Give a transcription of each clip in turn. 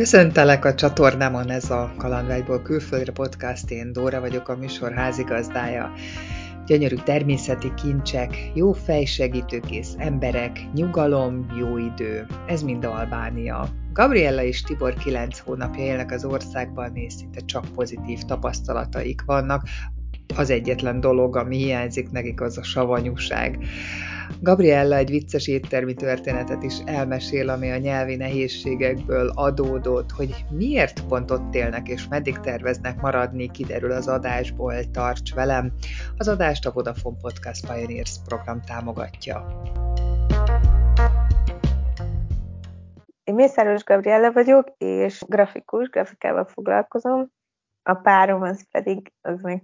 Köszöntelek a csatornámon, ez a Kalandvágyból külföldre podcast, én Dóra vagyok a műsor házigazdája. Gyönyörű természeti kincsek, jó fejsegítőkész emberek, nyugalom, jó idő, ez mind Albánia. Gabriella és Tibor 9 hónapja élnek az országban, és szinte csak pozitív tapasztalataik vannak. Az egyetlen dolog, ami hiányzik nekik, az a savanyúság. Gabriella egy vicces éttermi történetet is elmesél, ami a nyelvi nehézségekből adódott, hogy miért pont ott élnek és meddig terveznek maradni, kiderül az adásból, tarts velem. Az adást a Vodafone Podcast Pioneers program támogatja. Én Mészáros Gabriella vagyok, és grafikus, grafikával foglalkozom. A párom az pedig az meg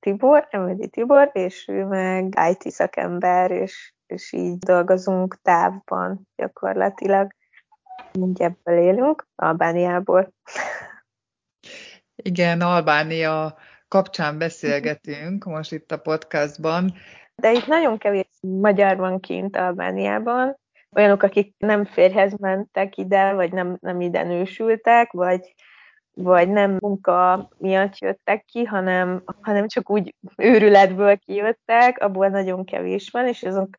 Tibor, Emedi Tibor, és ő meg IT szakember, és, és így dolgozunk távban gyakorlatilag. Úgy ebből élünk, Albániából. Igen, Albánia kapcsán beszélgetünk most itt a podcastban. De itt nagyon kevés magyar van kint Albániában, olyanok, akik nem férhez mentek ide, vagy nem, nem ide nősültek, vagy vagy nem munka miatt jöttek ki, hanem, hanem csak úgy őrületből kijöttek, abból nagyon kevés van, és azok,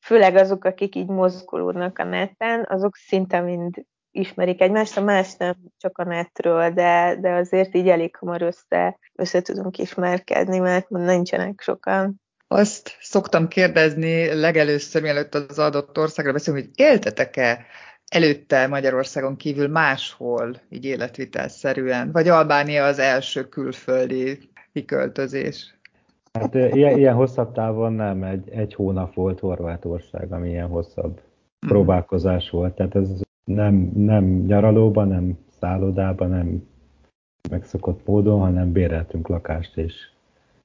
főleg azok, akik így mozgolódnak a neten, azok szinte mind ismerik egymást, a más nem csak a netről, de, de azért így elég hamar össze, össze tudunk ismerkedni, mert nincsenek sokan. Azt szoktam kérdezni legelőször, mielőtt az adott országra beszélünk, hogy éltetek-e előtte Magyarországon kívül máshol, így életvitelszerűen? Vagy Albánia az első külföldi kiköltözés? Hát ilyen, ilyen hosszabb távon nem, egy, egy hónap volt Horvátország, ami ilyen hosszabb mm. próbálkozás volt. Tehát ez nem, nem nyaralóban, nem szállodában, nem megszokott módon, hanem béreltünk lakást, és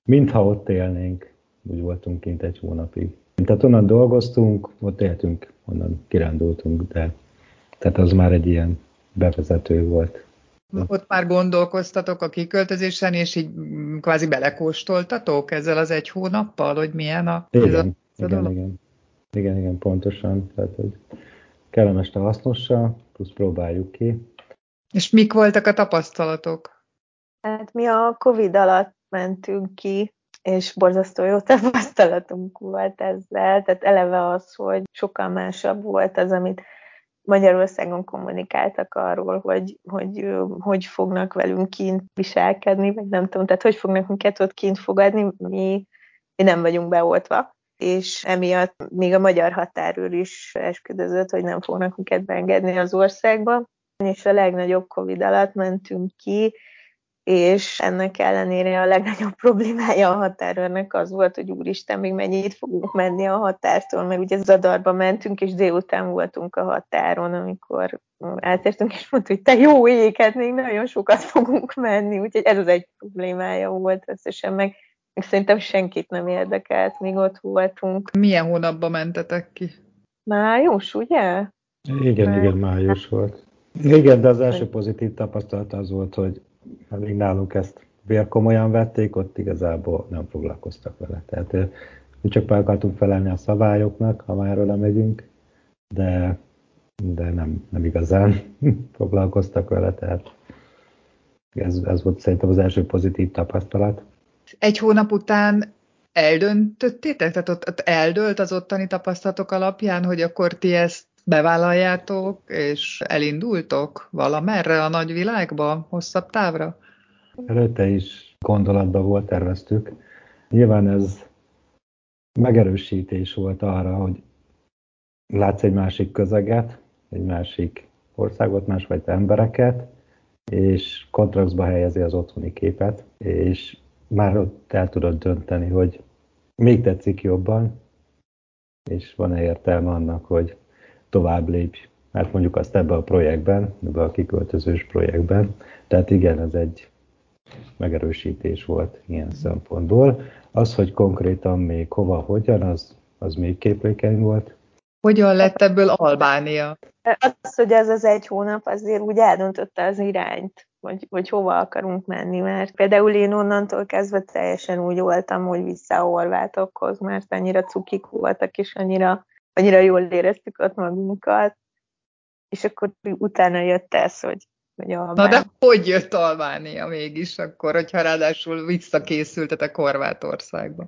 mintha ott élnénk, úgy voltunk kint egy hónapig. Tehát onnan dolgoztunk, ott éltünk, onnan kirándultunk, de tehát az már egy ilyen bevezető volt. Ott már gondolkoztatok a kiköltözésen, és így kvázi belekóstoltatok ezzel az egy hónappal, hogy milyen a... Igen, ez a, ez igen, a igen. Igen, igen, pontosan. Tehát, hogy kellemes a hasznossal, plusz próbáljuk ki. És mik voltak a tapasztalatok? Hát mi a Covid alatt mentünk ki, és borzasztó jó tapasztalatunk volt ezzel. Tehát eleve az, hogy sokkal másabb volt az, amit Magyarországon kommunikáltak arról, hogy, hogy hogy fognak velünk kint viselkedni, vagy nem tudom, tehát hogy fognak minket ott kint fogadni, mi, mi nem vagyunk beoltva, és emiatt még a magyar határőr is esküdözött, hogy nem fognak minket beengedni az országba, és a legnagyobb Covid alatt mentünk ki, és ennek ellenére a legnagyobb problémája a határőrnek az volt, hogy úristen, még mennyit fogunk menni a határtól, mert ugye Zadarba mentünk, és délután voltunk a határon, amikor átértünk, és mondta, hogy te jó ég, hát még nagyon sokat fogunk menni, úgyhogy ez az egy problémája volt összesen, meg, meg szerintem senkit nem érdekelt, míg ott voltunk. Milyen hónapban mentetek ki? Május, ugye? Igen, Május. igen, május volt. Igen, de az első pozitív tapasztalat az volt, hogy amíg nálunk ezt komolyan vették, ott igazából nem foglalkoztak vele. Tehát mi csak be akartunk felelni a szabályoknak, ha már oda megyünk, de, de nem, nem igazán foglalkoztak vele, tehát ez, ez volt szerintem az első pozitív tapasztalat. Egy hónap után eldöntöttétek? Tehát ott, ott eldőlt az ottani tapasztalatok alapján, hogy akkor ti ezt bevállaljátok, és elindultok valamerre a nagyvilágba, hosszabb távra? Előtte is gondolatban volt, terveztük. Nyilván ez megerősítés volt arra, hogy látsz egy másik közeget, egy másik országot, másfajta embereket, és kontrasztba helyezi az otthoni képet, és már ott el tudod dönteni, hogy még tetszik jobban, és van-e értelme annak, hogy tovább lépj, mert mondjuk azt ebben a projektben, ebben a kiköltözős projektben. Tehát igen, ez egy megerősítés volt ilyen szempontból. Az, hogy konkrétan még hova, hogyan, az, az még képlékeny volt. Hogyan lett ebből Albánia? Az, hogy ez az egy hónap azért úgy eldöntötte az irányt, hogy, hogy hova akarunk menni, mert például én onnantól kezdve teljesen úgy voltam, hogy vissza a horvátokhoz, mert annyira cukik voltak, és annyira annyira jól éreztük ott magunkat, és akkor utána jött ez, hogy vagy Albán. Na de hogy jött Albánia mégis akkor, hogyha ráadásul visszakészültetek Horvátországba?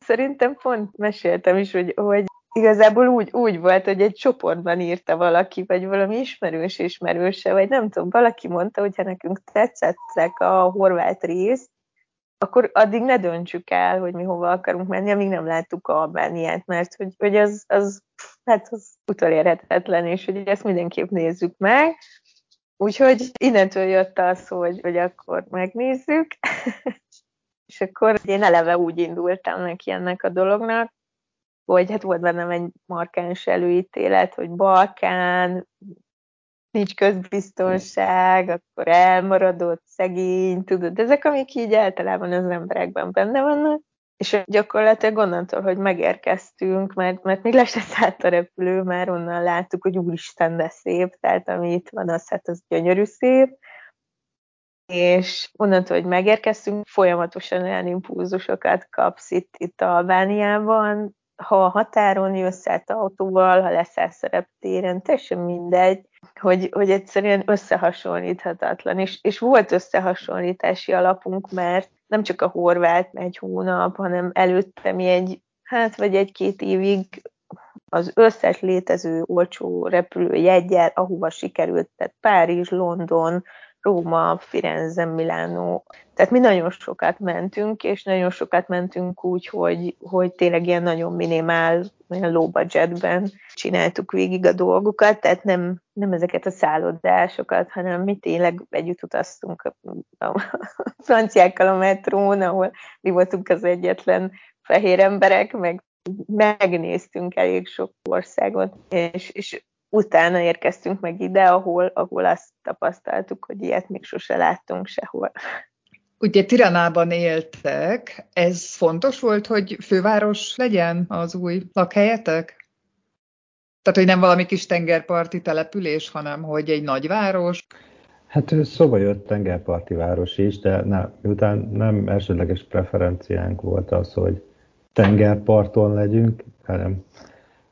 Szerintem pont meséltem is, hogy, hogy igazából úgy, úgy volt, hogy egy csoportban írta valaki, vagy valami ismerős ismerőse, vagy nem tudom, valaki mondta, hogy ha nekünk tetszettek a horvát rész, akkor addig ne döntsük el, hogy mi hova akarunk menni, amíg nem láttuk Albániát, mert hogy, hogy az, az, hát az utolérhetetlen, és hogy ezt mindenképp nézzük meg. Úgyhogy innentől jött az, hogy, hogy akkor megnézzük, és akkor én eleve úgy indultam neki ennek a dolognak, hogy hát volt bennem egy markáns előítélet, hogy Balkán, nincs közbiztonság, akkor elmaradott, szegény, tudod, ezek, amik így általában az emberekben benne vannak. És gyakorlatilag onnantól, hogy megérkeztünk, mert, mert még le se szállt a repülő, már onnan láttuk, hogy úristen, de szép, tehát ami itt van, az hát az gyönyörű szép. És onnantól, hogy megérkeztünk, folyamatosan olyan impulzusokat kapsz itt, itt Albániában, ha a határon jössz át autóval, ha leszállsz a reptéren, teljesen mindegy, hogy, hogy egyszerűen összehasonlíthatatlan. És, és volt összehasonlítási alapunk, mert nem csak a horvát egy hónap, hanem előtte mi egy, hát vagy egy-két évig az összes létező olcsó repülőjeggyel, ahova sikerült, tehát Párizs, London, Róma, Firenze, Milánó. Tehát mi nagyon sokat mentünk, és nagyon sokat mentünk úgy, hogy, hogy tényleg ilyen nagyon minimál, olyan low budgetben csináltuk végig a dolgokat, tehát nem, nem ezeket a szállodásokat, hanem mi tényleg együtt utaztunk a, a franciákkal a metrón, ahol mi voltunk az egyetlen fehér emberek, meg megnéztünk elég sok országot, és, és utána érkeztünk meg ide, ahol, ahol azt tapasztaltuk, hogy ilyet még sose láttunk sehol. Ugye Tiranában éltek, ez fontos volt, hogy főváros legyen az új lakhelyetek? Tehát, hogy nem valami kis tengerparti település, hanem hogy egy nagyváros? Hát szóba jött tengerparti város is, de ne, miután nem elsődleges preferenciánk volt az, hogy tengerparton legyünk, hanem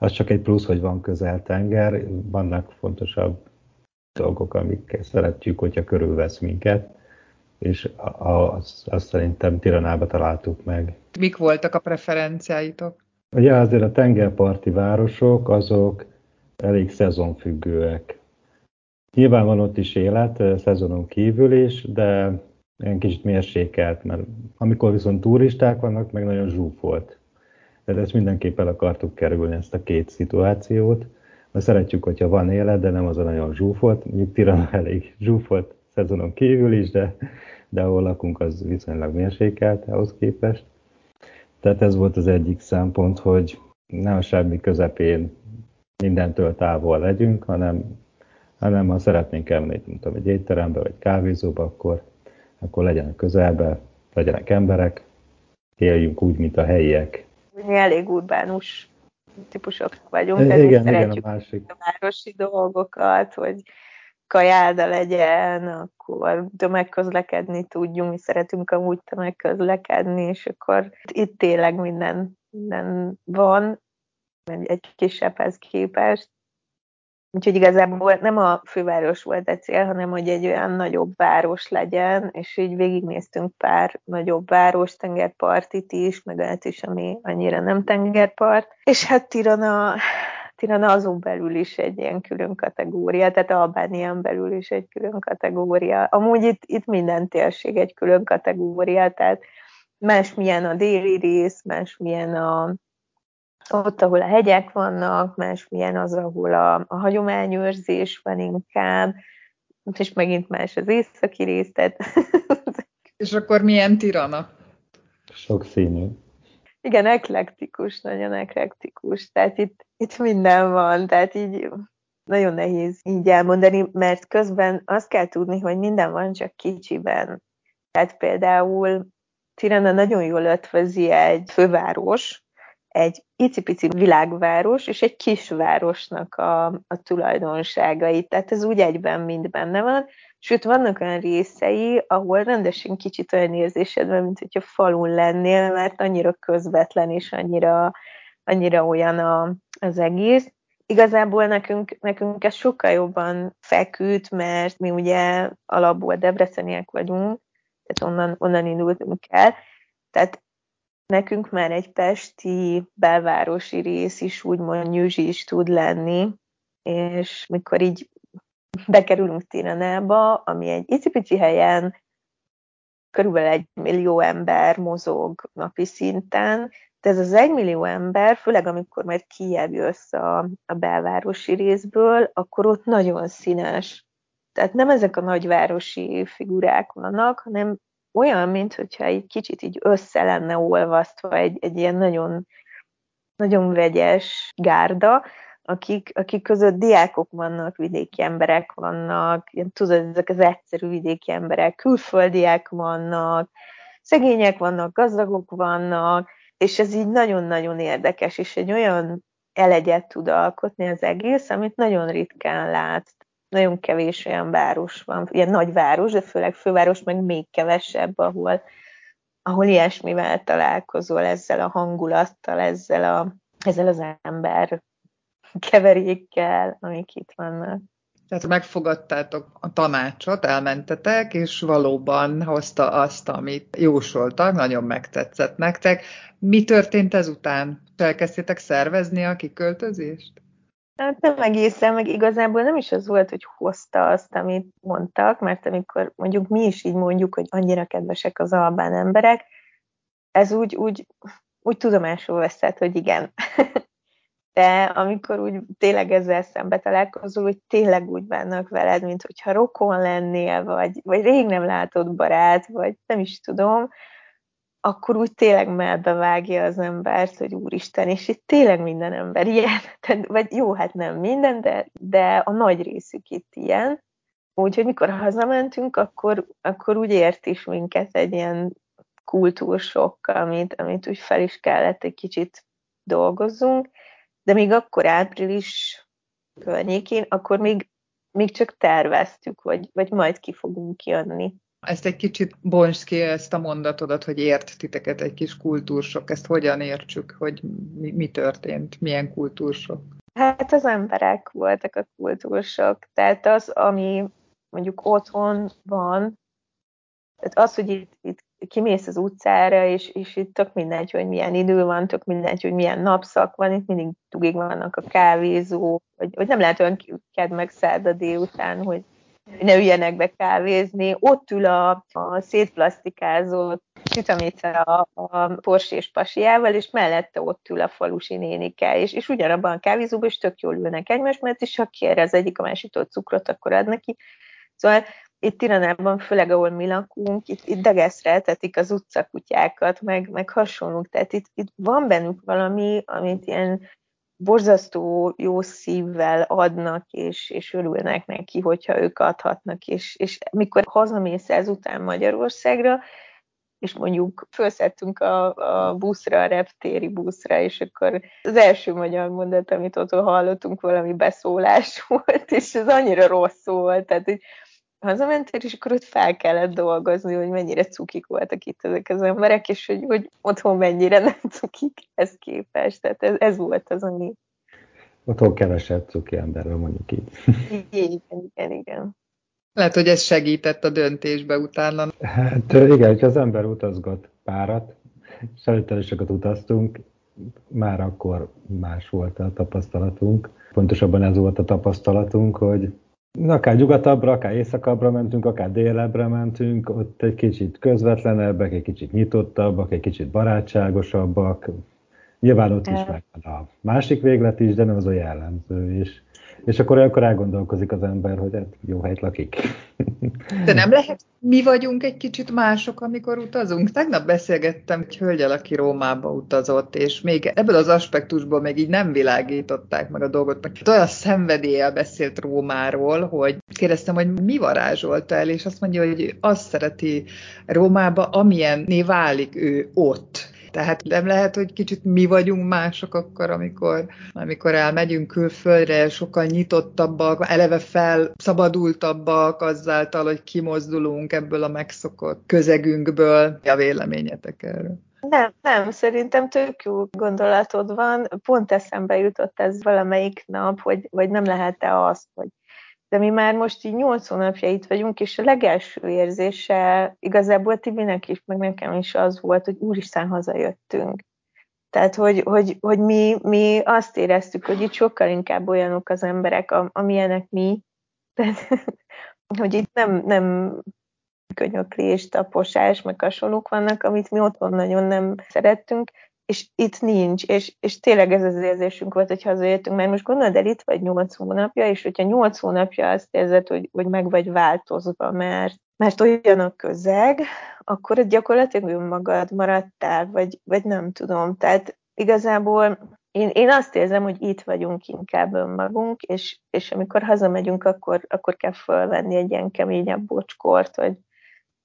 az csak egy plusz, hogy van közel tenger, vannak fontosabb dolgok, amikkel szeretjük, hogyha körülvesz minket, és azt, azt szerintem Tiranába találtuk meg. Mik voltak a preferenciáitok? Ugye azért a tengerparti városok, azok elég szezonfüggőek. Nyilván van ott is élet, szezonon kívül is, de ilyen kicsit mérsékelt, mert amikor viszont turisták vannak, meg nagyon zsúfolt. Tehát ezt mindenképp el akartuk kerülni, ezt a két szituációt, mert szeretjük, hogyha van élet, de nem az a nagyon zsúfolt. Mondjuk Tirana elég zsúfolt szezonon kívül is, de, de ahol lakunk, az viszonylag mérsékelt ahhoz képest. Tehát ez volt az egyik szempont, hogy nem a semmi közepén mindentől távol legyünk, hanem, hanem ha szeretnénk elmenni, mint egy étterembe vagy kávézóba, akkor, akkor legyenek közelbe, legyenek emberek, éljünk úgy, mint a helyiek, mi elég urbánus típusok vagyunk, tehát igen, szeretjük igen, a, másik. a városi dolgokat, hogy kajáda legyen, akkor tömegközlekedni tudjunk, mi szeretünk amúgy tömegközlekedni, és akkor itt tényleg minden, minden van, egy kisebbhez képest, Úgyhogy igazából nem a főváros volt a cél, hanem hogy egy olyan nagyobb város legyen, és így végignéztünk pár nagyobb város, tengerpartit is, meg olyat is, ami annyira nem tengerpart. És hát Tirana, Tirana azon belül is egy ilyen külön kategória, tehát Albánián belül is egy külön kategória. Amúgy itt, itt minden térség egy külön kategória, tehát más milyen a déli rész, más milyen a ott, ahol a hegyek vannak, más milyen az, ahol a, a hagyományőrzés van inkább, és megint más az északi rész, tehát... és akkor milyen tirana? Sok színű. Igen, eklektikus, nagyon eklektikus, tehát itt, itt minden van, tehát így nagyon nehéz így elmondani, mert közben azt kell tudni, hogy minden van, csak kicsiben. Tehát például Tirana nagyon jól ötvözi egy főváros, egy icipici világváros és egy kisvárosnak a, a tulajdonságait. Tehát ez úgy egyben mind benne van, sőt vannak olyan részei, ahol rendesen kicsit olyan érzésed van, mint hogyha falun lennél, mert annyira közvetlen és annyira, annyira olyan a, az egész. igazából nekünk, nekünk ez sokkal jobban feküdt, mert mi ugye alapból debreceniek vagyunk, tehát onnan, onnan indultunk el, tehát nekünk már egy pesti belvárosi rész is úgymond nyűzsi is tud lenni, és mikor így bekerülünk Tirenába, ami egy icipici helyen körülbelül egy millió ember mozog napi szinten, de ez az egymillió ember, főleg amikor majd kijebb jössz a, a belvárosi részből, akkor ott nagyon színes. Tehát nem ezek a nagyvárosi figurák vannak, hanem olyan, mintha egy kicsit így össze lenne olvasztva egy, egy ilyen nagyon, nagyon vegyes gárda, akik, akik között diákok vannak, vidéki emberek vannak, ilyen, tudod, ezek az egyszerű vidéki emberek, külföldiek vannak, szegények vannak, gazdagok vannak, és ez így nagyon-nagyon érdekes, és egy olyan elegyet tud alkotni az egész, amit nagyon ritkán lát. Nagyon kevés olyan város van, ilyen nagy város, de főleg főváros meg még kevesebb, ahol, ahol ilyesmivel találkozol, ezzel a hangulattal, ezzel, a, ezzel az ember keverékkel, amik itt vannak. Tehát megfogadtátok a tanácsot, elmentetek, és valóban hozta azt, amit jósoltak, nagyon megtetszett nektek. Mi történt ezután? Elkezdtétek szervezni a kiköltözést? Hát nem egészen, meg igazából nem is az volt, hogy hozta azt, amit mondtak, mert amikor mondjuk mi is így mondjuk, hogy annyira kedvesek az albán emberek, ez úgy, úgy, úgy tudomásul veszed, hogy igen. de amikor úgy tényleg ezzel szembe találkozol, hogy tényleg úgy bánnak veled, mint hogyha rokon lennél, vagy, vagy rég nem látott barát, vagy nem is tudom, akkor úgy tényleg melbevágja az embert, hogy úristen, és itt tényleg minden ember ilyen, vagy jó, hát nem minden, de, de a nagy részük itt ilyen. Úgyhogy mikor hazamentünk, akkor, akkor úgy ért is minket egy ilyen kultúrsok, amit, amit úgy fel is kellett egy kicsit dolgozzunk, de még akkor április környékén, akkor még, még csak terveztük, vagy, vagy majd ki fogunk jönni. Ezt egy kicsit bonts ki, ezt a mondatodat, hogy ért titeket egy kis kultúrsok. Ezt hogyan értsük, hogy mi, mi történt, milyen kultúrsok? Hát az emberek voltak a kultúrsok. Tehát az, ami mondjuk otthon van, tehát az, hogy itt, itt kimész az utcára, és, és itt tök mindegy, hogy milyen idő van, tök mindegy, hogy milyen napszak van, itt mindig dugig vannak a kávézó, vagy, vagy nem lehet olyan ked meg szerda délután, hogy ne üljenek be kávézni. Ott ül a, a szétplasztikázott sütamice a, a porsés pasiával, és mellette ott ül a falusi nénike, és, és ugyanabban a kávézóban is tök jól ülnek egymás, mert is ha kér az egyik a másiktól cukrot, akkor ad neki. Szóval itt Tiranában, főleg ahol mi lakunk, itt, itt degeszre etetik az utcakutyákat, meg, meg hasonlók. Tehát itt, itt van bennük valami, amit ilyen borzasztó jó szívvel adnak, és, és örülnek neki, hogyha ők adhatnak. És, és mikor hazamész ezután Magyarországra, és mondjuk felszettünk a, a buszra, a reptéri buszra, és akkor az első magyar mondat, amit ott hallottunk, valami beszólás volt, és ez annyira rossz volt, tehát hogy hazamentél, és akkor ott fel kellett dolgozni, hogy mennyire cukik voltak itt ezek az emberek, és hogy, hogy otthon mennyire nem cukik ez képest. Tehát ez, ez volt az, ami... Otthon kevesebb cuki emberről mondjuk így. Igen, igen, igen. Lehet, hogy ez segített a döntésbe utána. Hát igen, hogy az ember utazgat párat, és előtte sokat utaztunk, már akkor más volt a tapasztalatunk. Pontosabban ez volt a tapasztalatunk, hogy Akár nyugatabbra, akár északabbra mentünk, akár délebbre mentünk, ott egy kicsit közvetlenebbek, egy kicsit nyitottabbak, egy kicsit barátságosabbak. Nyilván ott is megvan a másik véglet is, de nem az a jellemző is. És akkor olyankor elgondolkozik az ember, hogy hát jó helyt lakik. De nem lehet, mi vagyunk egy kicsit mások, amikor utazunk. Tegnap beszélgettem egy hölgyel, aki Rómába utazott, és még ebből az aspektusból még így nem világították meg a dolgot. Meg olyan szenvedéllyel beszélt Rómáról, hogy kérdeztem, hogy mi varázsolta el, és azt mondja, hogy azt szereti Rómába, amilyenné válik ő ott tehát nem lehet, hogy kicsit mi vagyunk mások akkor, amikor, amikor elmegyünk külföldre, sokkal nyitottabbak, eleve fel szabadultabbak azzáltal, hogy kimozdulunk ebből a megszokott közegünkből. A véleményetek erről? Nem, nem, szerintem tök jó gondolatod van. Pont eszembe jutott ez valamelyik nap, hogy, hogy nem lehet-e az, hogy de mi már most így nyolc hónapja itt vagyunk, és a legelső érzése igazából Tibinek is, meg nekem is az volt, hogy úristen, hazajöttünk. Tehát, hogy, hogy, hogy mi, mi azt éreztük, hogy itt sokkal inkább olyanok az emberek, amilyenek mi. Tehát, hogy itt nem, nem könyöklés, taposás, meg hasonlók vannak, amit mi otthon nagyon nem szerettünk, és itt nincs, és, és tényleg ez az érzésünk volt, hogy hazajöttünk, mert most gondolod el, itt vagy nyolc hónapja, és hogyha nyolc hónapja azt érzed, hogy, hogy meg vagy változva, mert, mert olyan a közeg, akkor gyakorlatilag önmagad maradtál, vagy, vagy nem tudom. Tehát igazából én, én azt érzem, hogy itt vagyunk inkább önmagunk, és, és amikor hazamegyünk, akkor, akkor kell fölvenni egy ilyen keményebb bocskort, hogy,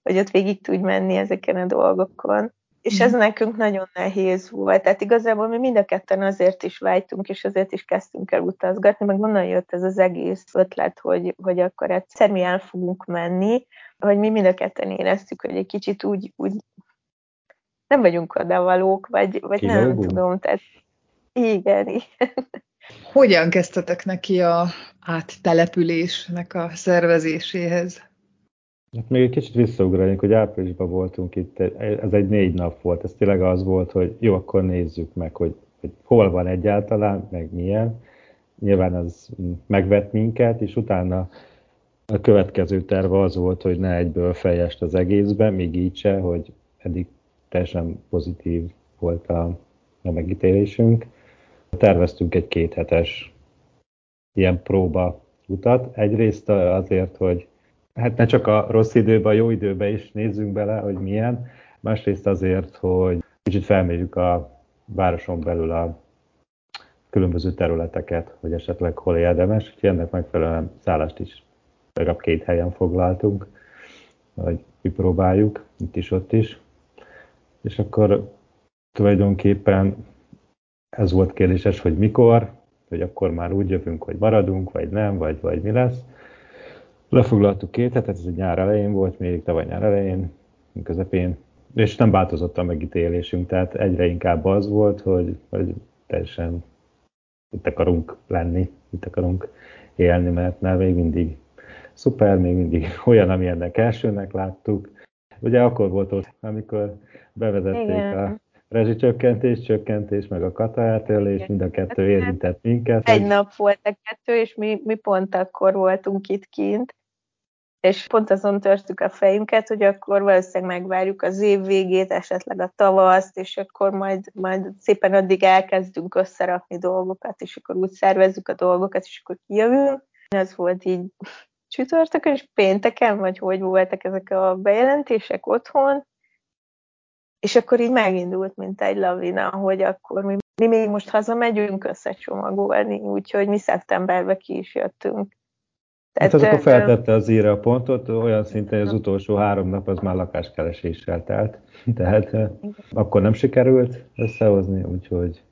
hogy ott végig tudj menni ezeken a dolgokon. És ez mhm. nekünk nagyon nehéz volt. Tehát igazából mi mind a ketten azért is vágytunk, és azért is kezdtünk el utazgatni, meg onnan jött ez az egész ötlet, hogy, hogy akkor egyszer mi el fogunk menni, hogy mi mind a ketten éreztük, hogy egy kicsit úgy, úgy nem vagyunk odavalók, vagy, vagy nem tudom, tehát igen, igen. Hogyan kezdtetek neki a áttelepülésnek a szervezéséhez? Hát még egy kicsit visszaugranék, hogy áprilisban voltunk itt, ez egy négy nap volt, ez tényleg az volt, hogy jó, akkor nézzük meg, hogy, hogy hol van egyáltalán, meg milyen. Nyilván az megvett minket, és utána a következő terv az volt, hogy ne egyből fejest az egészbe, még így se, hogy eddig teljesen pozitív volt a, a megítélésünk. Terveztünk egy kéthetes ilyen próba utat. Egyrészt azért, hogy hát ne csak a rossz időben, a jó időben is nézzünk bele, hogy milyen. Másrészt azért, hogy kicsit felmérjük a városon belül a különböző területeket, hogy esetleg hol érdemes, úgyhogy ennek megfelelően szállást is legalább két helyen foglaltunk, hogy kipróbáljuk, itt is, ott is. És akkor tulajdonképpen ez volt kérdéses, hogy mikor, hogy akkor már úgy jövünk, hogy maradunk, vagy nem, vagy, vagy mi lesz. Lefoglaltuk két hetet, ez egy nyár elején volt, még tavaly nyár elején, közepén, és nem változott a megítélésünk, tehát egyre inkább az volt, hogy, hogy teljesen itt akarunk lenni, itt akarunk élni, mert már még mindig szuper, még mindig olyan, amilyennek elsőnek láttuk. Ugye akkor volt ott, amikor bevezették Igen. a rezsicsökkentés, csökkentés, meg a katártörlés, mind a kettő érintett minket. Egy hogy... nap volt a kettő, és mi, mi pont akkor voltunk itt kint, és pont azon törtük a fejünket, hogy akkor valószínűleg megvárjuk az év végét, esetleg a tavaszt, és akkor majd, majd szépen addig elkezdünk összerakni dolgokat, és akkor úgy szervezzük a dolgokat, és akkor kijövünk. Ez volt így csütörtökön, és pénteken, vagy hogy voltak ezek a bejelentések otthon, és akkor így megindult, mint egy lavina, hogy akkor mi, mi még most hazamegyünk összecsomagolni, úgyhogy mi szeptemberbe ki is jöttünk. Tehát, hát az akkor feltette az íra a pontot, olyan szinten, hogy az utolsó három nap az már lakáskereséssel telt. Tehát akkor nem sikerült összehozni, úgyhogy...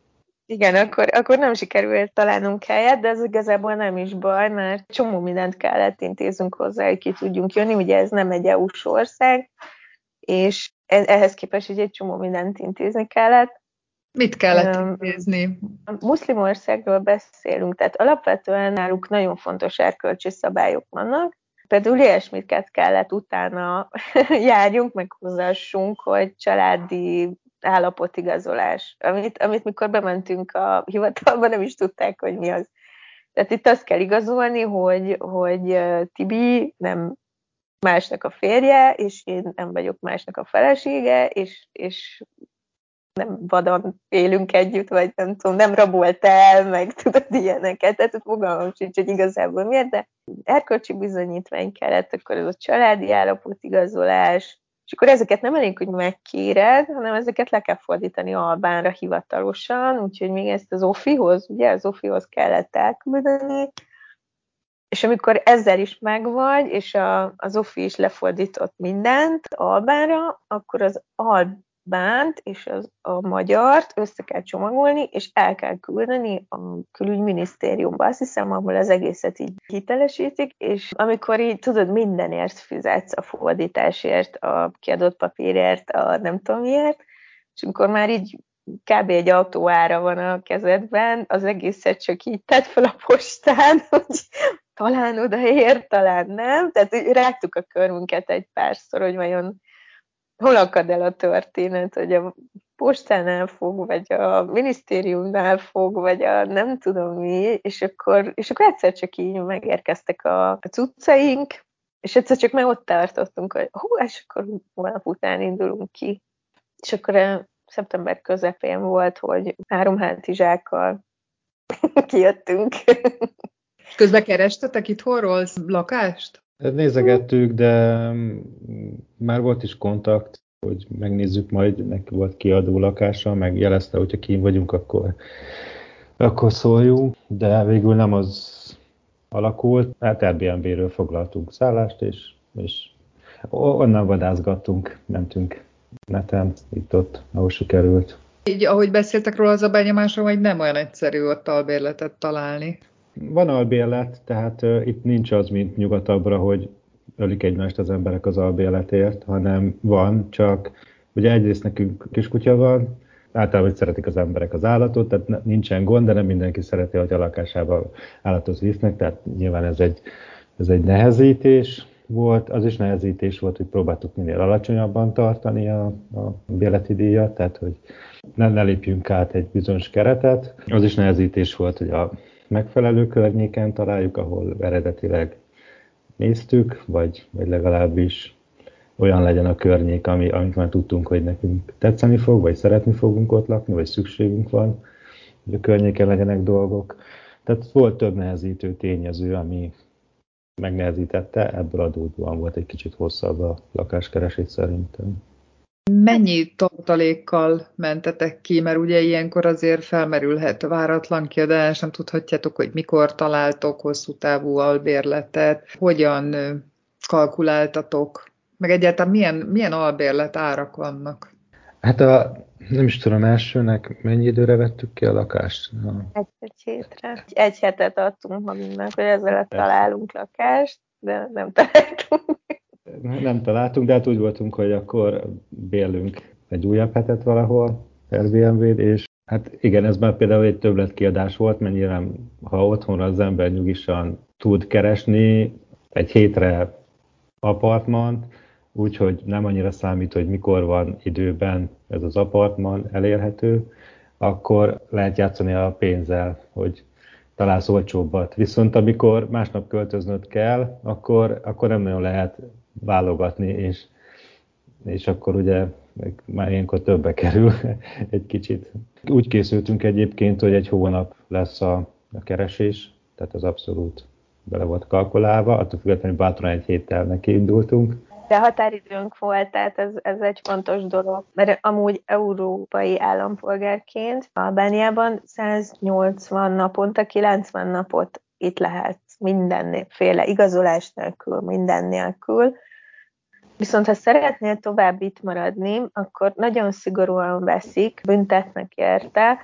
Igen, akkor, akkor nem sikerült találnunk helyet, de ez igazából nem is baj, mert csomó mindent kellett intézünk hozzá, hogy ki tudjunk jönni. Ugye ez nem egy EU-s ország, és e-, ehhez képest egy csomó mindent intézni kellett. Mit kellett intézni? Muszlim országról beszélünk, tehát alapvetően náluk nagyon fontos erkölcsi szabályok vannak. Például ilyesmiket kellett utána járjunk, meg hozzassunk, hogy családi állapotigazolás, amit, amit mikor bementünk a hivatalba, nem is tudták, hogy mi az. Tehát itt azt kell igazolni, hogy, hogy Tibi nem másnak a férje, és én nem vagyok másnak a felesége, és, és nem vadon élünk együtt, vagy nem tudom, nem rabolt el, meg tudod ilyeneket, tehát fogalmam sincs, hogy igazából miért, de erkölcsi bizonyítvány kellett, akkor ez a családi állapot igazolás, és akkor ezeket nem elég, hogy megkéred, hanem ezeket le kell fordítani Albánra hivatalosan, úgyhogy még ezt az Ofihoz, ugye az Ofihoz kellett elküldeni, és amikor ezzel is megvagy, és a, az Ofi is lefordított mindent Albánra, akkor az Alb bánt és az, a magyart össze kell csomagolni, és el kell küldeni a külügyminisztériumba. Azt hiszem, ahol az egészet így hitelesítik, és amikor így tudod, mindenért fizetsz a fordításért, a kiadott papírért, a nem tudom miért, és amikor már így kb. egy autóára van a kezedben, az egészet csak így tett fel a postán, hogy talán odaér, talán nem. Tehát rágtuk a körünket egy párszor, hogy vajon hol akad el a történet, hogy a postánál fog, vagy a minisztériumnál fog, vagy a nem tudom mi, és akkor, és akkor egyszer csak így megérkeztek a, a cuccaink, és egyszer csak már ott tartottunk, hogy hú, és akkor holnap után indulunk ki. És akkor a szeptember közepén volt, hogy három hátizsákkal kijöttünk. Közben kerestetek itthonról lakást? Nézegettük, de már volt is kontakt, hogy megnézzük majd, neki volt kiadó lakása, meg jelezte, hogyha kín vagyunk, akkor, akkor szóljunk, de végül nem az alakult, hát Airbnb-ről foglaltunk szállást, és, és onnan vadászgattunk, mentünk neten, itt-ott, ahol sikerült. Így, ahogy beszéltek róla, az a benyomásom, hogy nem olyan egyszerű ott albérletet találni. Van albérlet, tehát uh, itt nincs az, mint nyugatabbra, hogy ölik egymást az emberek az albérletért, hanem van, csak ugye egyrészt nekünk kiskutya van, általában szeretik az emberek az állatot, tehát nincsen gond, de nem mindenki szereti, hogy a lakásába állatot visznek, tehát nyilván ez egy, ez egy nehezítés volt, az is nehezítés volt, hogy próbáltuk minél alacsonyabban tartani a, a béleti díjat, tehát hogy ne, ne lépjünk át egy bizonyos keretet. Az is nehezítés volt, hogy a megfelelő környéken találjuk, ahol eredetileg néztük, vagy, vagy legalábbis olyan legyen a környék, ami, amit már tudtunk, hogy nekünk tetszeni fog, vagy szeretni fogunk ott lakni, vagy szükségünk van, hogy a környéken legyenek dolgok. Tehát volt több nehezítő tényező, ami megnehezítette, ebből adódóan volt egy kicsit hosszabb a lakáskeresés szerintem. Mennyi tartalékkal mentetek ki, mert ugye ilyenkor azért felmerülhet váratlan kiadás, nem tudhatjátok, hogy mikor találtok hosszú távú albérletet, hogyan kalkuláltatok, meg egyáltalán milyen, milyen albérlet árak vannak? Hát a, nem is tudom, elsőnek mennyi időre vettük ki a lakást? Egy, egy hétre. Egy hetet adtunk magunknak, hogy ezzel találunk lakást, de nem találtunk nem találtunk, de hát úgy voltunk, hogy akkor bérlünk egy újabb hetet valahol, Airbnb-t, és hát igen, ez már például egy többletkiadás volt, mert nyilván, ha otthonra az ember nyugisan tud keresni, egy hétre apartman, úgyhogy nem annyira számít, hogy mikor van időben ez az apartman elérhető, akkor lehet játszani a pénzzel, hogy találsz olcsóbbat. Viszont amikor másnap költöznöd kell, akkor, akkor nem nagyon lehet válogatni, és, és akkor ugye már ilyenkor többe kerül egy kicsit. Úgy készültünk egyébként, hogy egy hónap lesz a, a keresés, tehát az abszolút bele volt kalkulálva, attól függetlenül bátran egy héttel neki indultunk. De határidőnk volt, tehát ez, ez egy fontos dolog, mert amúgy európai állampolgárként Albániában 180 naponta 90 napot itt lehet mindenféle igazolás nélkül, minden nélkül, Viszont ha szeretnél tovább itt maradni, akkor nagyon szigorúan veszik, büntetnek érte,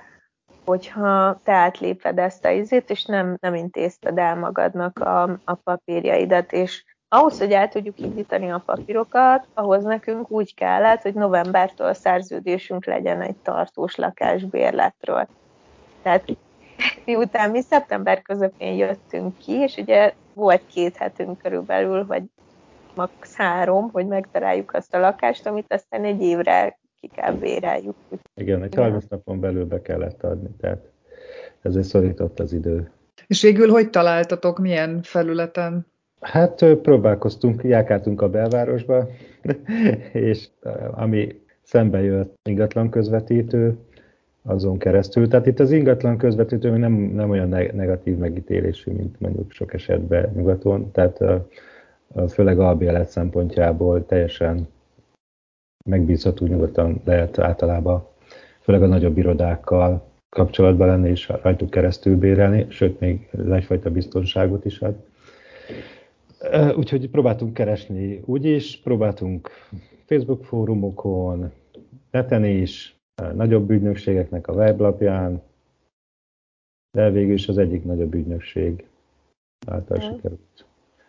hogyha te átléped ezt a izét, és nem, nem intézted el magadnak a, a papírjaidat, és ahhoz, hogy el tudjuk indítani a papírokat, ahhoz nekünk úgy kellett, hogy novembertől szerződésünk legyen egy tartós lakásbérletről. Tehát miután mi szeptember közepén jöttünk ki, és ugye volt két hetünk körülbelül, vagy max. három, hogy megtaláljuk azt a lakást, amit aztán egy évre ki kell béreljük. Igen, egy 30 napon belül be kellett adni, tehát ezért szorított az idő. És végül hogy találtatok, milyen felületen? Hát próbálkoztunk, járkáltunk a belvárosba, és ami szembe jött ingatlan közvetítő, azon keresztül. Tehát itt az ingatlan közvetítő nem, nem olyan negatív megítélésű, mint mondjuk sok esetben nyugaton. Tehát főleg albélet szempontjából teljesen megbízható nyugodtan lehet általában, főleg a nagyobb irodákkal kapcsolatban lenni és rajtuk keresztül bérelni, sőt, még egyfajta biztonságot is ad. Úgyhogy próbáltunk keresni úgy is, próbáltunk Facebook fórumokon, neten is, nagyobb ügynökségeknek a weblapján, de végül is az egyik nagyobb ügynökség által sikerült.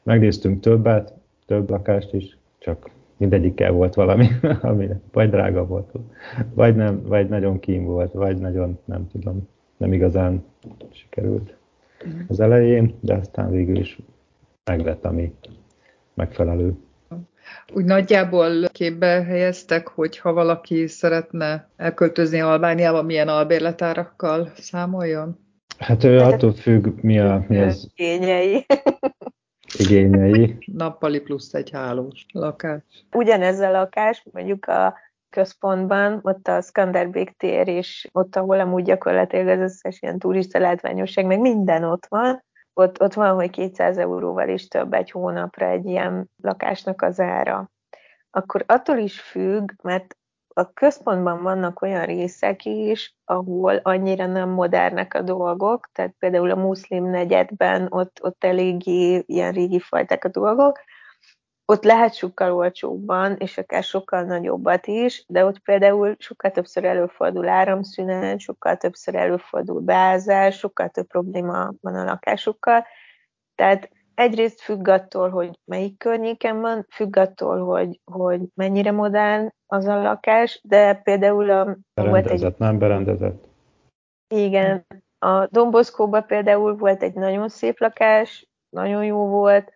Megnéztünk többet, több lakást is, csak mindegyikkel volt valami, ami vagy drága volt, vagy, nem, vagy nagyon kín volt, vagy nagyon, nem tudom, nem igazán sikerült az elején, de aztán végül is meglett, ami megfelelő. Úgy nagyjából képbe helyeztek, hogy ha valaki szeretne elköltözni Albániába, milyen albérletárakkal számoljon? Hát ő attól függ, mi, a, mi az igényei. Igényei. Nappali plusz egy hálós lakás. Ugyanez a lakás, mondjuk a központban, ott a Skanderbék tér, és ott, ahol amúgy gyakorlatilag az összes ilyen turista látványosság, meg minden ott van, ott, ott van, hogy 200 euróval is több egy hónapra egy ilyen lakásnak az ára. Akkor attól is függ, mert a központban vannak olyan részek is, ahol annyira nem modernek a dolgok, tehát például a muszlim negyedben ott, ott eléggé ilyen régi fajták a dolgok, ott lehet sokkal olcsóbban, és akár sokkal nagyobbat is, de ott például sokkal többször előfordul áramszünet, sokkal többször előfordul beázás, sokkal több probléma van a lakásokkal. Tehát egyrészt függ attól, hogy melyik környéken van, függ attól, hogy, hogy mennyire modern az a lakás, de például a... Berendezett, volt egy, nem berendezett. Igen, a Domboszkóban például volt egy nagyon szép lakás, nagyon jó volt,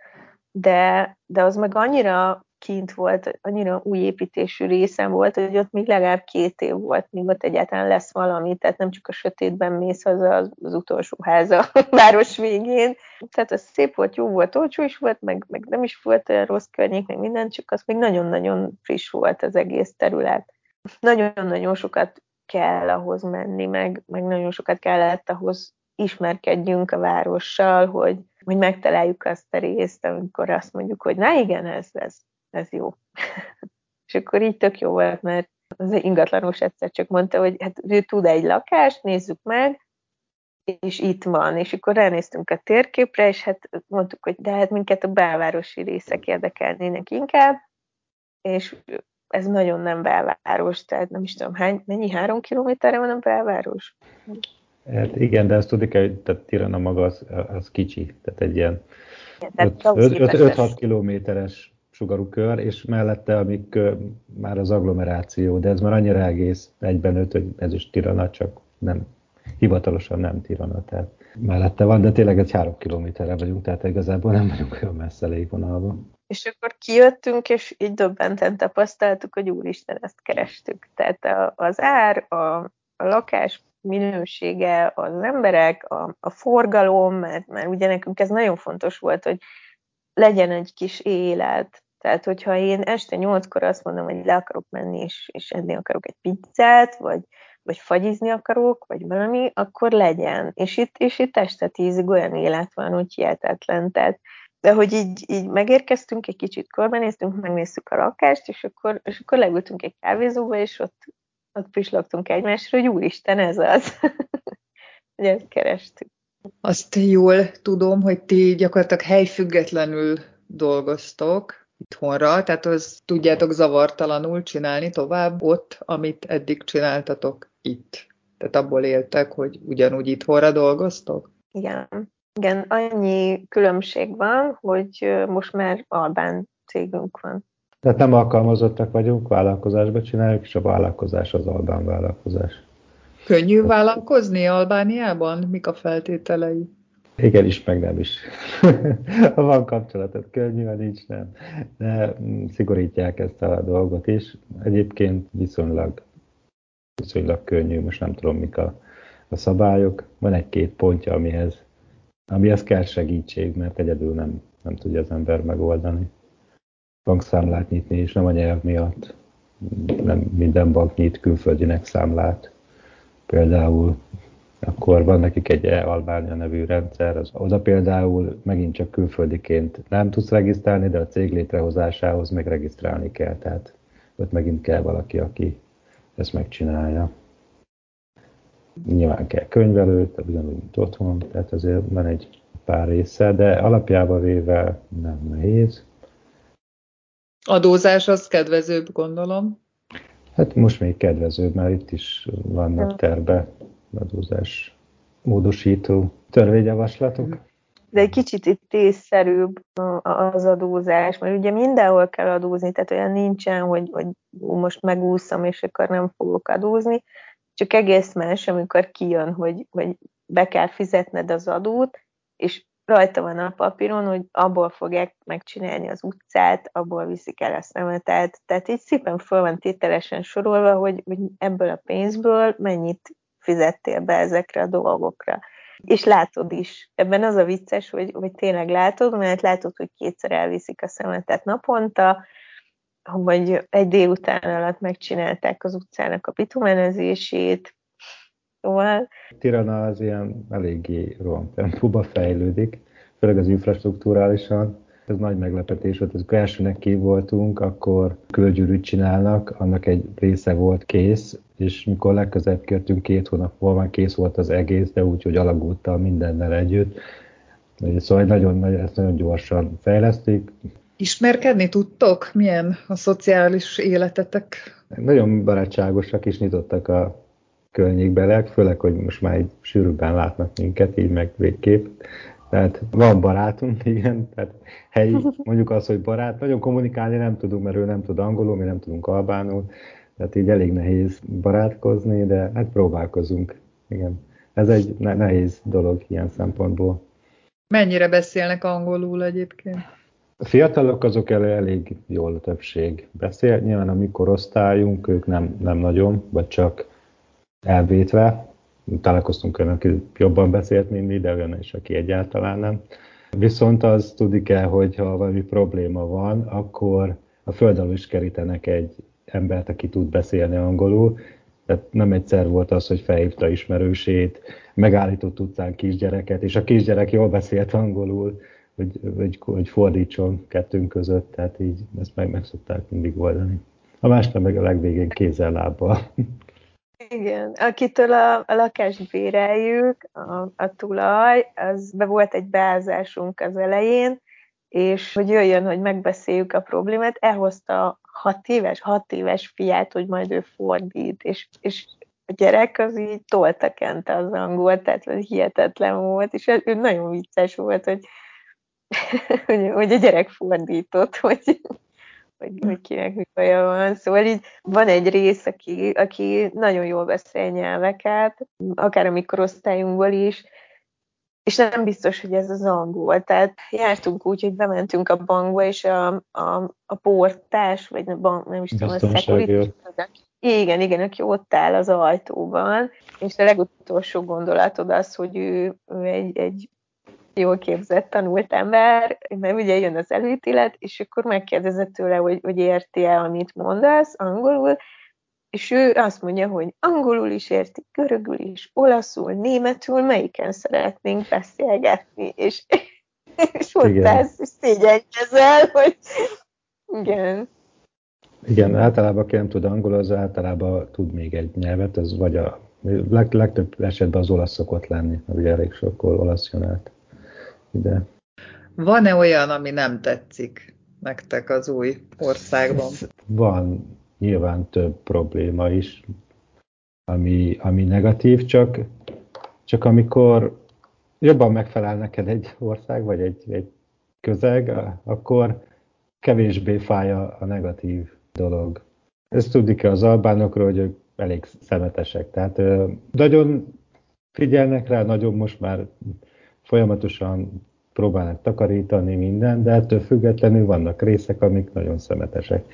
de, de az meg annyira kint volt, annyira új építésű részem volt, hogy ott még legalább két év volt, míg ott egyáltalán lesz valami, tehát nem csak a sötétben mész az az, utolsó ház a város végén. Tehát az szép volt, jó volt, olcsó is volt, meg, meg nem is volt olyan rossz környék, meg minden, csak az még nagyon-nagyon friss volt az egész terület. Nagyon-nagyon sokat kell ahhoz menni, meg, meg nagyon sokat kellett ahhoz ismerkedjünk a várossal, hogy, hogy megtaláljuk azt a részt, amikor azt mondjuk, hogy na igen, ez, ez, ez jó. és akkor így tök jó volt, mert az ingatlanos egyszer csak mondta, hogy hát ő tud egy lakást, nézzük meg, és itt van. És akkor ránéztünk a térképre, és hát mondtuk, hogy de hát minket a belvárosi részek érdekelnének inkább, és ez nagyon nem belváros, tehát nem is tudom, hány, mennyi három kilométerre van a belváros? Hát igen, de ezt tudni kell, hogy tehát Tirana maga az, az kicsi, tehát egy ilyen 5-6 kilométeres sugarú kör, és mellette, amik már az agglomeráció, de ez már annyira egész egyben öt, hogy ez is Tirana, csak nem, hivatalosan nem Tirana, tehát mellette van, de tényleg egy három kilométerre vagyunk, tehát igazából nem vagyunk olyan messze légvonalban. És akkor kijöttünk, és így döbbenten tapasztaltuk, hogy úristen, ezt kerestük. Tehát az ár, a, a lakás minősége, az emberek, a, a forgalom, mert, mert ugye nekünk ez nagyon fontos volt, hogy legyen egy kis élet. Tehát, hogyha én este nyolckor azt mondom, hogy le akarok menni, és, és enni akarok egy pizzát, vagy, vagy fagyizni akarok, vagy valami, akkor legyen. És itt, és itt este tízig olyan élet van, hogy hihetetlen. Tehát, de hogy így, így megérkeztünk, egy kicsit körbenéztünk, megnéztük a lakást, és akkor, és akkor leültünk egy kávézóba, és ott ott pislogtunk egymásra, hogy úristen, ez az. hogy ezt kerestük. Azt jól tudom, hogy ti gyakorlatilag helyfüggetlenül dolgoztok itthonra, tehát az tudjátok zavartalanul csinálni tovább ott, amit eddig csináltatok itt. Tehát abból éltek, hogy ugyanúgy itthonra dolgoztok? Igen. Igen, annyi különbség van, hogy most már albán cégünk van. Tehát nem alkalmazottak vagyunk, vállalkozásba csináljuk, és a vállalkozás az albán vállalkozás. Könnyű vállalkozni Albániában? Mik a feltételei? Igen is, meg nem is. ha van kapcsolatot, könnyű, ha nincs, nem. De mm, szigorítják ezt a dolgot is. Egyébként viszonylag, viszonylag könnyű, most nem tudom, mik a, a szabályok. Van egy-két pontja, amihez, amihez kell segítség, mert egyedül nem, nem tudja az ember megoldani bankszámlát nyitni, és nem a nyelv miatt. Nem minden bank nyit külföldinek számlát. Például akkor van nekik egy e-Albánia nevű rendszer, az, oda például megint csak külföldiként nem tudsz regisztrálni, de a cég létrehozásához meg regisztrálni kell, tehát ott megint kell valaki, aki ezt megcsinálja. Nyilván kell könyvelő, ugyanúgy, mint otthon, tehát azért van egy pár része, de alapjában véve nem nehéz. Adózás az kedvezőbb, gondolom. Hát most még kedvezőbb, mert itt is vannak terve adózás módosító törvényjavaslatok. de egy kicsit itt észszerűbb az adózás, mert ugye mindenhol kell adózni, tehát olyan nincsen, hogy, hogy most megúszom, és akkor nem fogok adózni, csak egész más, amikor kijön, hogy, hogy be kell fizetned az adót, és rajta van a papíron, hogy abból fogják megcsinálni az utcát, abból viszik el a szemetet. Tehát így szépen föl van tételesen sorolva, hogy, hogy ebből a pénzből mennyit fizettél be ezekre a dolgokra. És látod is. Ebben az a vicces, hogy, hogy tényleg látod, mert látod, hogy kétszer elviszik a szemetet naponta, hogy egy délután alatt megcsinálták az utcának a bitumenezését, Szóval... Tirana az ilyen eléggé tempóba fejlődik, főleg az infrastruktúrálisan. Ez nagy meglepetés volt, az elsőnek ki voltunk, akkor kölgyűrűt csinálnak, annak egy része volt kész, és mikor legközelebb kértünk két hónap múlva, kész volt az egész, de úgy, hogy alagúttal mindennel együtt. Szóval nagyon, nagyon, ezt nagyon gyorsan fejlesztik. Ismerkedni tudtok? Milyen a szociális életetek? Nagyon barátságosak is nyitottak a környékbelek, főleg, hogy most már egy sűrűbben látnak minket, így meg végképp. Tehát van barátunk, igen, tehát helyi, mondjuk az, hogy barát, nagyon kommunikálni nem tudunk, mert ő nem tud angolul, mi nem tudunk albánul, tehát így elég nehéz barátkozni, de hát próbálkozunk, igen. Ez egy nehéz dolog ilyen szempontból. Mennyire beszélnek angolul egyébként? A fiatalok azok elő elég jól a többség beszél. Nyilván a mi korosztályunk, ők nem, nem nagyon, vagy csak elvétve. Találkoztunk olyan, aki jobban beszélt, mint mi, de olyan is, aki egyáltalán nem. Viszont az tudni kell, hogy ha valami probléma van, akkor a föld is kerítenek egy embert, aki tud beszélni angolul. Tehát nem egyszer volt az, hogy felhívta ismerősét, megállított utcán kisgyereket, és a kisgyerek jól beszélt angolul, hogy, hogy, hogy fordítson kettőnk között, tehát így ezt meg, meg szokták mindig oldani. A másnap meg a legvégén kézzel lábbal. Igen, akitől a, a lakást béreljük, a, a tulaj, az be volt egy beázásunk az elején, és hogy jöjjön, hogy megbeszéljük a problémát, elhozta hat éves, hat éves fiát, hogy majd ő fordít, és, és a gyerek az így tolta kente az angol, tehát hogy hihetetlen volt, és ő nagyon vicces volt, hogy, hogy, hogy a gyerek fordított, hogy hogy, hogy kinek mi baja van. Szóval így van egy rész, aki, aki nagyon jól beszél nyelveket, akár a mikorosztályunkból is, és nem biztos, hogy ez az angol. Tehát jártunk úgy, hogy bementünk a bankba, és a, a, a portás, vagy a bank, nem is tudom, a security, igen, igen, aki ott áll az ajtóban, és a legutolsó gondolatod az, hogy ő, ő egy, egy jól képzett, tanult ember, mert ugye jön az előítélet, és akkor megkérdezett tőle, hogy, hogy érti-e, amit mondasz angolul, és ő azt mondja, hogy angolul is érti, görögül is, olaszul, németül, melyiken szeretnénk beszélgetni, és, és ott állsz, és szégyenkezel, hogy igen. Igen, általában aki nem tud angol, az általában tud még egy nyelvet, az vagy a leg, legtöbb esetben az olasz szokott lenni, mert ugye elég sokkor olasz jön át ide. Van-e olyan, ami nem tetszik nektek az új országban? Van nyilván több probléma is, ami, ami negatív, csak, csak amikor jobban megfelel neked egy ország, vagy egy, egy közeg, akkor kevésbé fáj a, a negatív dolog. Ezt tudni kell az albánokról, hogy ők elég szemetesek. Tehát nagyon figyelnek rá, nagyon most már folyamatosan próbálnak takarítani minden, de ettől függetlenül vannak részek, amik nagyon szemetesek.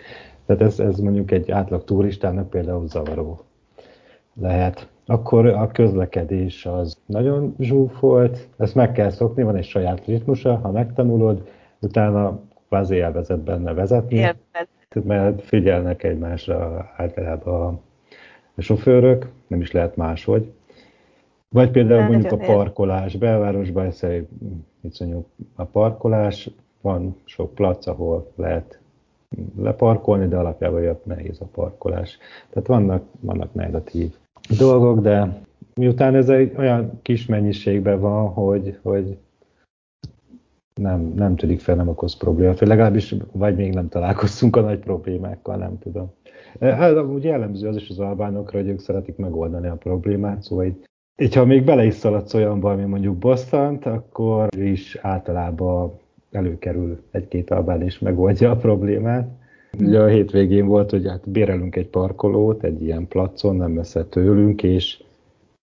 Tehát ez, ez mondjuk egy átlag turistának például zavaró lehet. Akkor a közlekedés az nagyon zsúfolt, ezt meg kell szokni, van egy saját ritmusa, ha megtanulod, utána kvázi elvezet benne vezetni, Érted. mert figyelnek egymásra általában a sofőrök, nem is lehet máshogy. Vagy például De mondjuk a parkolás, belvárosban ez egy iszonyú a parkolás, van sok plac, ahol lehet leparkolni, de alapjában jött nehéz a parkolás. Tehát vannak, vannak negatív dolgok, de miután ez egy olyan kis mennyiségben van, hogy, hogy nem, nem tűnik fel, nem okoz problémát, vagy legalábbis vagy még nem találkoztunk a nagy problémákkal, nem tudom. Hát, ugye jellemző az is az albánokra, hogy ők szeretik megoldani a problémát, szóval így így ha még bele is szaladsz olyanba, ami mondjuk bosszant, akkor is általában előkerül egy-két albán és megoldja a problémát. Ugye a hétvégén volt, hogy hát bérelünk egy parkolót, egy ilyen placon, nem messze tőlünk, és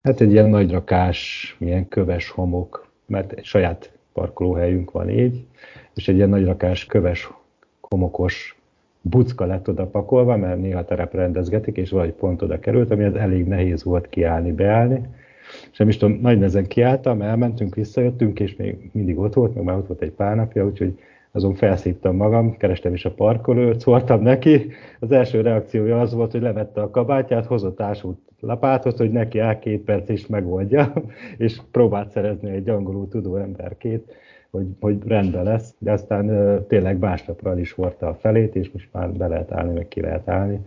hát egy ilyen nagy rakás, milyen köves homok, mert egy saját parkolóhelyünk van így, és egy ilyen nagy rakás köves homokos bucka lett oda pakolva, mert néha terep rendezgetik, és valahogy pont oda került, ami az elég nehéz volt kiállni, beállni. És nem is tudom, nagy nehezen kiálltam, elmentünk, visszajöttünk, és még mindig ott volt, meg már ott volt egy pár napja, úgyhogy azon felszívtam magam, kerestem is a parkolőt, szóltam neki. Az első reakciója az volt, hogy levette a kabátját, hozott ásút lapátot, hogy neki el két perc is megoldja, és próbált szerezni egy angolul tudó emberkét, hogy, hogy rendben lesz, de aztán uh, tényleg másnapra is hordta a felét, és most már be lehet állni, meg ki lehet állni.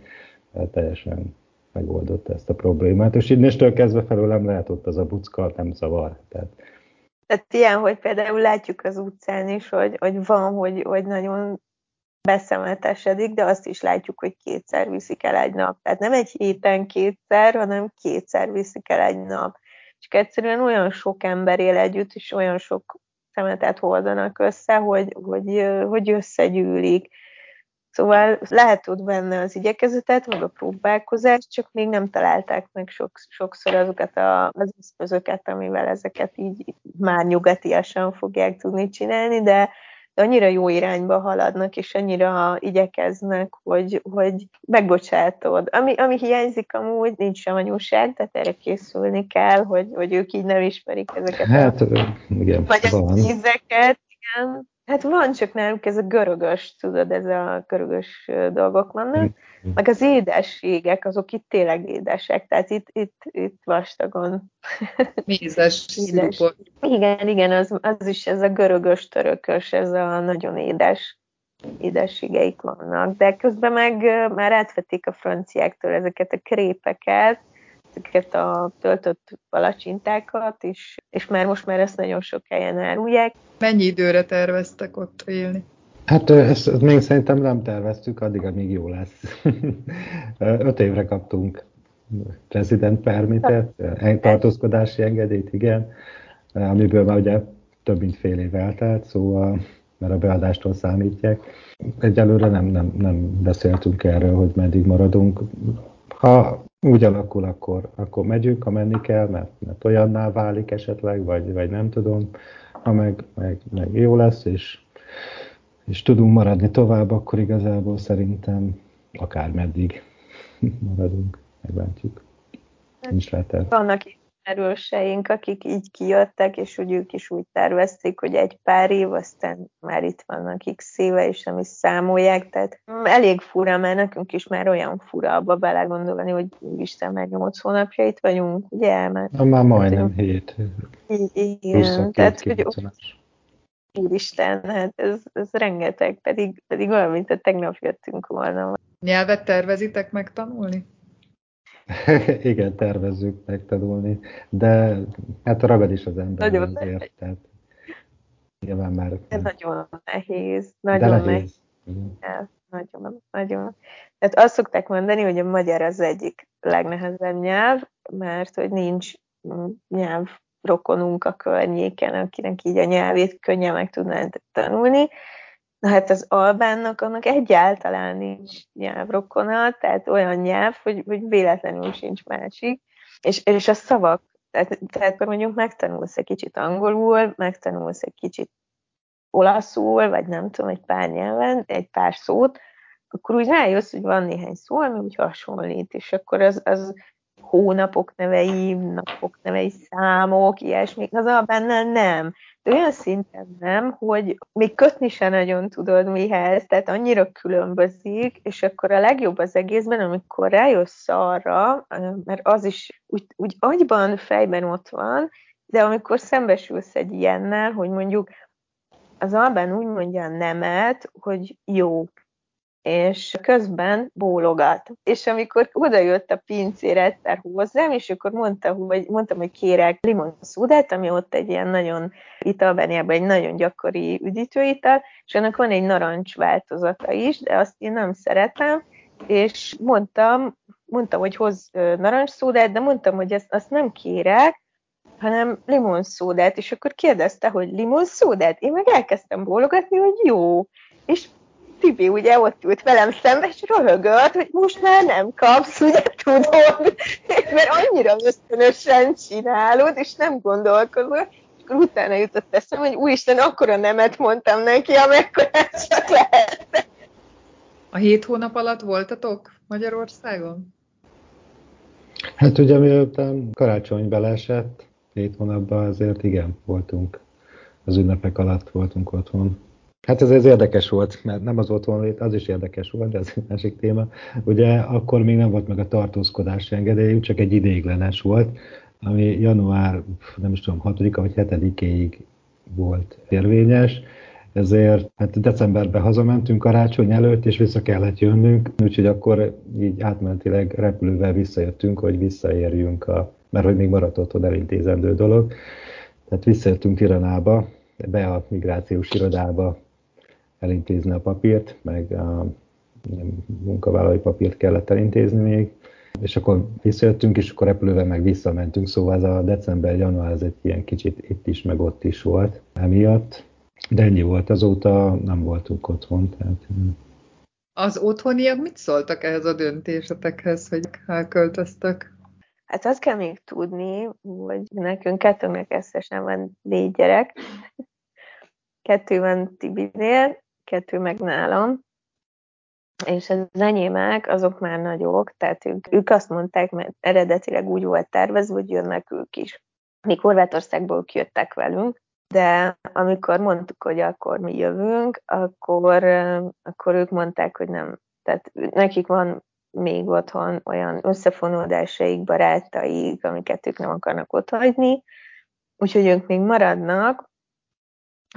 Tehát teljesen megoldotta ezt a problémát, és innestől kezdve felőlem lehet ott az a bucka, nem zavar. Tehát tehát ilyen, hogy például látjuk az utcán is, hogy, hogy van, hogy, hogy nagyon beszemeltesedik, de azt is látjuk, hogy kétszer viszik el egy nap. Tehát nem egy héten kétszer, hanem kétszer viszik el egy nap. És egyszerűen olyan sok ember él együtt, és olyan sok szemetet hordanak össze, hogy, hogy, hogy összegyűlik. Szóval lehet ott benne az igyekezetet, meg a próbálkozást, csak még nem találták meg sok, sokszor azokat a, az eszközöket, amivel ezeket így már nyugatiasan fogják tudni csinálni, de, de annyira jó irányba haladnak, és annyira igyekeznek, hogy, hogy megbocsátod. Ami, ami hiányzik amúgy, nincs sem anyúság, tehát erre készülni kell, hogy, hogy ők így nem ismerik ezeket hát, a igen, vagy a ízeket, igen, Hát van, csak náluk ez a görögös, tudod, ez a görögös dolgok vannak, meg az édességek, azok itt tényleg édesek, tehát itt, itt, itt vastagon. Mézes szirupot. Igen, igen, az, az is ez a görögös, törökös, ez a nagyon édes édességeik vannak, de közben meg már átvették a franciáktól ezeket a krépeket, ezeket a töltött palacsintákat, és, és már most már ezt nagyon sok helyen árulják. Mennyi időre terveztek ott élni? Hát ezt, ezt még szerintem nem terveztük, addig, amíg jó lesz. Öt évre kaptunk resident permitet, tartózkodási engedélyt, igen, amiből már ugye több mint fél év eltelt, szóval mert a beadástól számítják. Egyelőre nem, nem, nem beszéltünk erről, hogy meddig maradunk. Ha úgy alakul, akkor, akkor megyünk, ha menni kell, mert, mert olyanná válik esetleg, vagy, vagy nem tudom, ha meg, meg, meg jó lesz, és, és tudunk maradni tovább, akkor igazából szerintem akár meddig maradunk, meglátjuk. Nincs lehetett. Vannak erőseink, akik így kijöttek, és hogy ők is úgy tervezték, hogy egy pár év, aztán már itt vannak x éve, és nem is számolják, tehát elég fura, mert nekünk is már olyan fura abba belegondolni, hogy Isten már nyolc hónapja itt vagyunk, ugye? Mert, Na, már majdnem hét. Igen, tehát hogy Úristen, hát ez, ez rengeteg, pedig, pedig olyan, mint a tegnap jöttünk volna. Nyelvet tervezitek megtanulni? Igen, tervezzük megtanulni, de hát ragad is az ember nagyon azért, tehát nyilván már... Ez nagyon nehéz, nagyon de nehéz. nehéz. nagyon, nagyon. Tehát azt szokták mondani, hogy a magyar az egyik legnehezebb nyelv, mert hogy nincs nyelv rokonunk a környéken, akinek így a nyelvét könnyen meg tudnánk tanulni, Na hát az albánnak annak egyáltalán nincs nyelvrokona, tehát olyan nyelv, hogy, hogy véletlenül sincs másik. És, és a szavak, tehát, tehát akkor mondjuk megtanulsz egy kicsit angolul, megtanulsz egy kicsit olaszul, vagy nem tudom, egy pár nyelven, egy pár szót, akkor úgy rájössz, hogy van néhány szó, ami úgy hasonlít, és akkor az, az hónapok nevei, napok nevei, számok, ilyesmik, az albánnál nem olyan szinten nem, hogy még kötni se nagyon tudod mihez, tehát annyira különbözik, és akkor a legjobb az egészben, amikor rájössz arra, mert az is úgy, úgy agyban, fejben ott van, de amikor szembesülsz egy ilyennel, hogy mondjuk az albán úgy mondja a nemet, hogy jó, és közben bólogat. És amikor oda jött a pincér egyszer hozzám, és akkor mondta, hogy, mondtam, hogy kérek limonszúdát, ami ott egy ilyen nagyon italbányában egy nagyon gyakori üdítőital, és annak van egy narancs változata is, de azt én nem szeretem, és mondtam, mondtam, hogy hoz narancsszódát, de mondtam, hogy ezt, azt nem kérek, hanem limonszódát, és akkor kérdezte, hogy limonszódát? Én meg elkezdtem bólogatni, hogy jó. És Tibi ugye ott ült velem szembe, és röhögött, hogy most már nem kapsz, ugye tudod, mert annyira ösztönösen csinálod, és nem gondolkozol, és akkor utána jutott eszem, hogy úristen, akkora nemet mondtam neki, amekkor csak lehet. A hét hónap alatt voltatok Magyarországon? Hát ugye miután karácsony beleesett, hét hónapban azért igen, voltunk. Az ünnepek alatt voltunk otthon. Hát ez, ez érdekes volt, mert nem az otthonlét, az is érdekes volt, de ez egy másik téma. Ugye akkor még nem volt meg a tartózkodási engedélyünk, csak egy ideiglenes volt, ami január, nem is tudom, 6 vagy 7-ig volt érvényes, ezért hát decemberben hazamentünk karácsony előtt, és vissza kellett jönnünk, úgyhogy akkor így átmentileg repülővel visszajöttünk, hogy visszaérjünk, a, mert hogy még maradt otthon elintézendő dolog. Tehát visszajöttünk Tiranába, be a migrációs irodába elintézni a papírt, meg a munkavállalói papírt kellett elintézni még, és akkor visszajöttünk, és akkor repülővel meg visszamentünk, szóval ez a december-január ez egy ilyen kicsit itt is, meg ott is volt emiatt. De ennyi volt, azóta nem voltunk otthon. Tehát... Az otthoniak mit szóltak ehhez a döntésetekhez, hogy elköltöztek? Hát azt kell még tudni, hogy nekünk kettőnek összesen van négy gyerek. Kettő van Tibinél, kettő meg nálam. És az enyémek, azok már nagyok, tehát ők, ők azt mondták, mert eredetileg úgy volt tervezve, hogy jönnek ők is. Mi Horvátországból jöttek velünk, de amikor mondtuk, hogy akkor mi jövünk, akkor, akkor ők mondták, hogy nem. Tehát nekik van még otthon olyan összefonódásaik, barátaik, amiket ők nem akarnak otthagyni, úgyhogy ők még maradnak.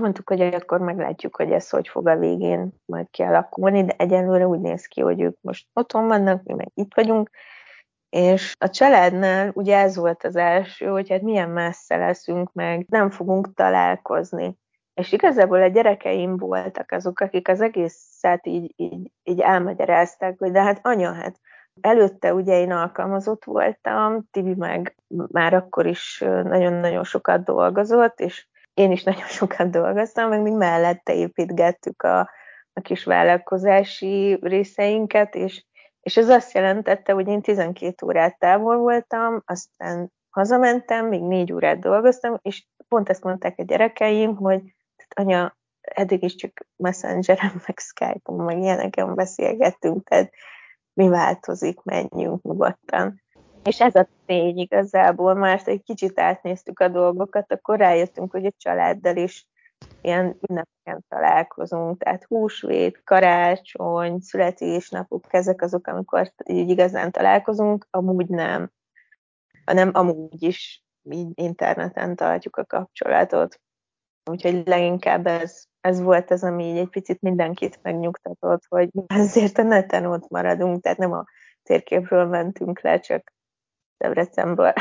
Mondtuk, hogy akkor meglátjuk, hogy ez hogy fog a végén majd kialakulni, de egyelőre úgy néz ki, hogy ők most otthon vannak, mi meg itt vagyunk, és a családnál ugye ez volt az első, hogy hát milyen messze leszünk meg, nem fogunk találkozni. És igazából a gyerekeim voltak azok, akik az egészet így, így, így elmagyarázták, hogy de hát anya, hát előtte ugye én alkalmazott voltam, Tibi meg már akkor is nagyon-nagyon sokat dolgozott, és én is nagyon sokat dolgoztam, meg még mellette építgettük a, a kis vállalkozási részeinket, és és ez azt jelentette, hogy én 12 órát távol voltam, aztán hazamentem, még négy órát dolgoztam, és pont ezt mondták a gyerekeim, hogy anya, eddig is csak Messengeren, meg Skype-on, meg ilyeneken beszélgettünk, tehát mi változik, menjünk nyugodtan. És ez a tény igazából, mert egy kicsit átnéztük a dolgokat, akkor rájöttünk, hogy a családdal is ilyen ünnepeken találkozunk, tehát húsvét, karácsony, születésnapok, ezek azok, amikor így igazán találkozunk, amúgy nem, hanem amúgy is így interneten tartjuk a kapcsolatot. Úgyhogy leginkább ez, ez volt az, ami így egy picit mindenkit megnyugtatott, hogy azért a neten ott maradunk, tehát nem a térképről mentünk le, csak Debrecenből.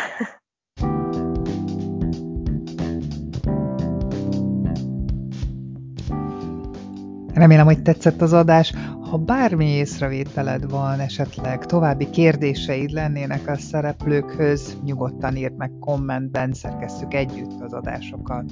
Remélem, hogy tetszett az adás. Ha bármi észrevételed van, esetleg további kérdéseid lennének a szereplőkhöz, nyugodtan írd meg kommentben, szerkesztjük együtt az adásokat.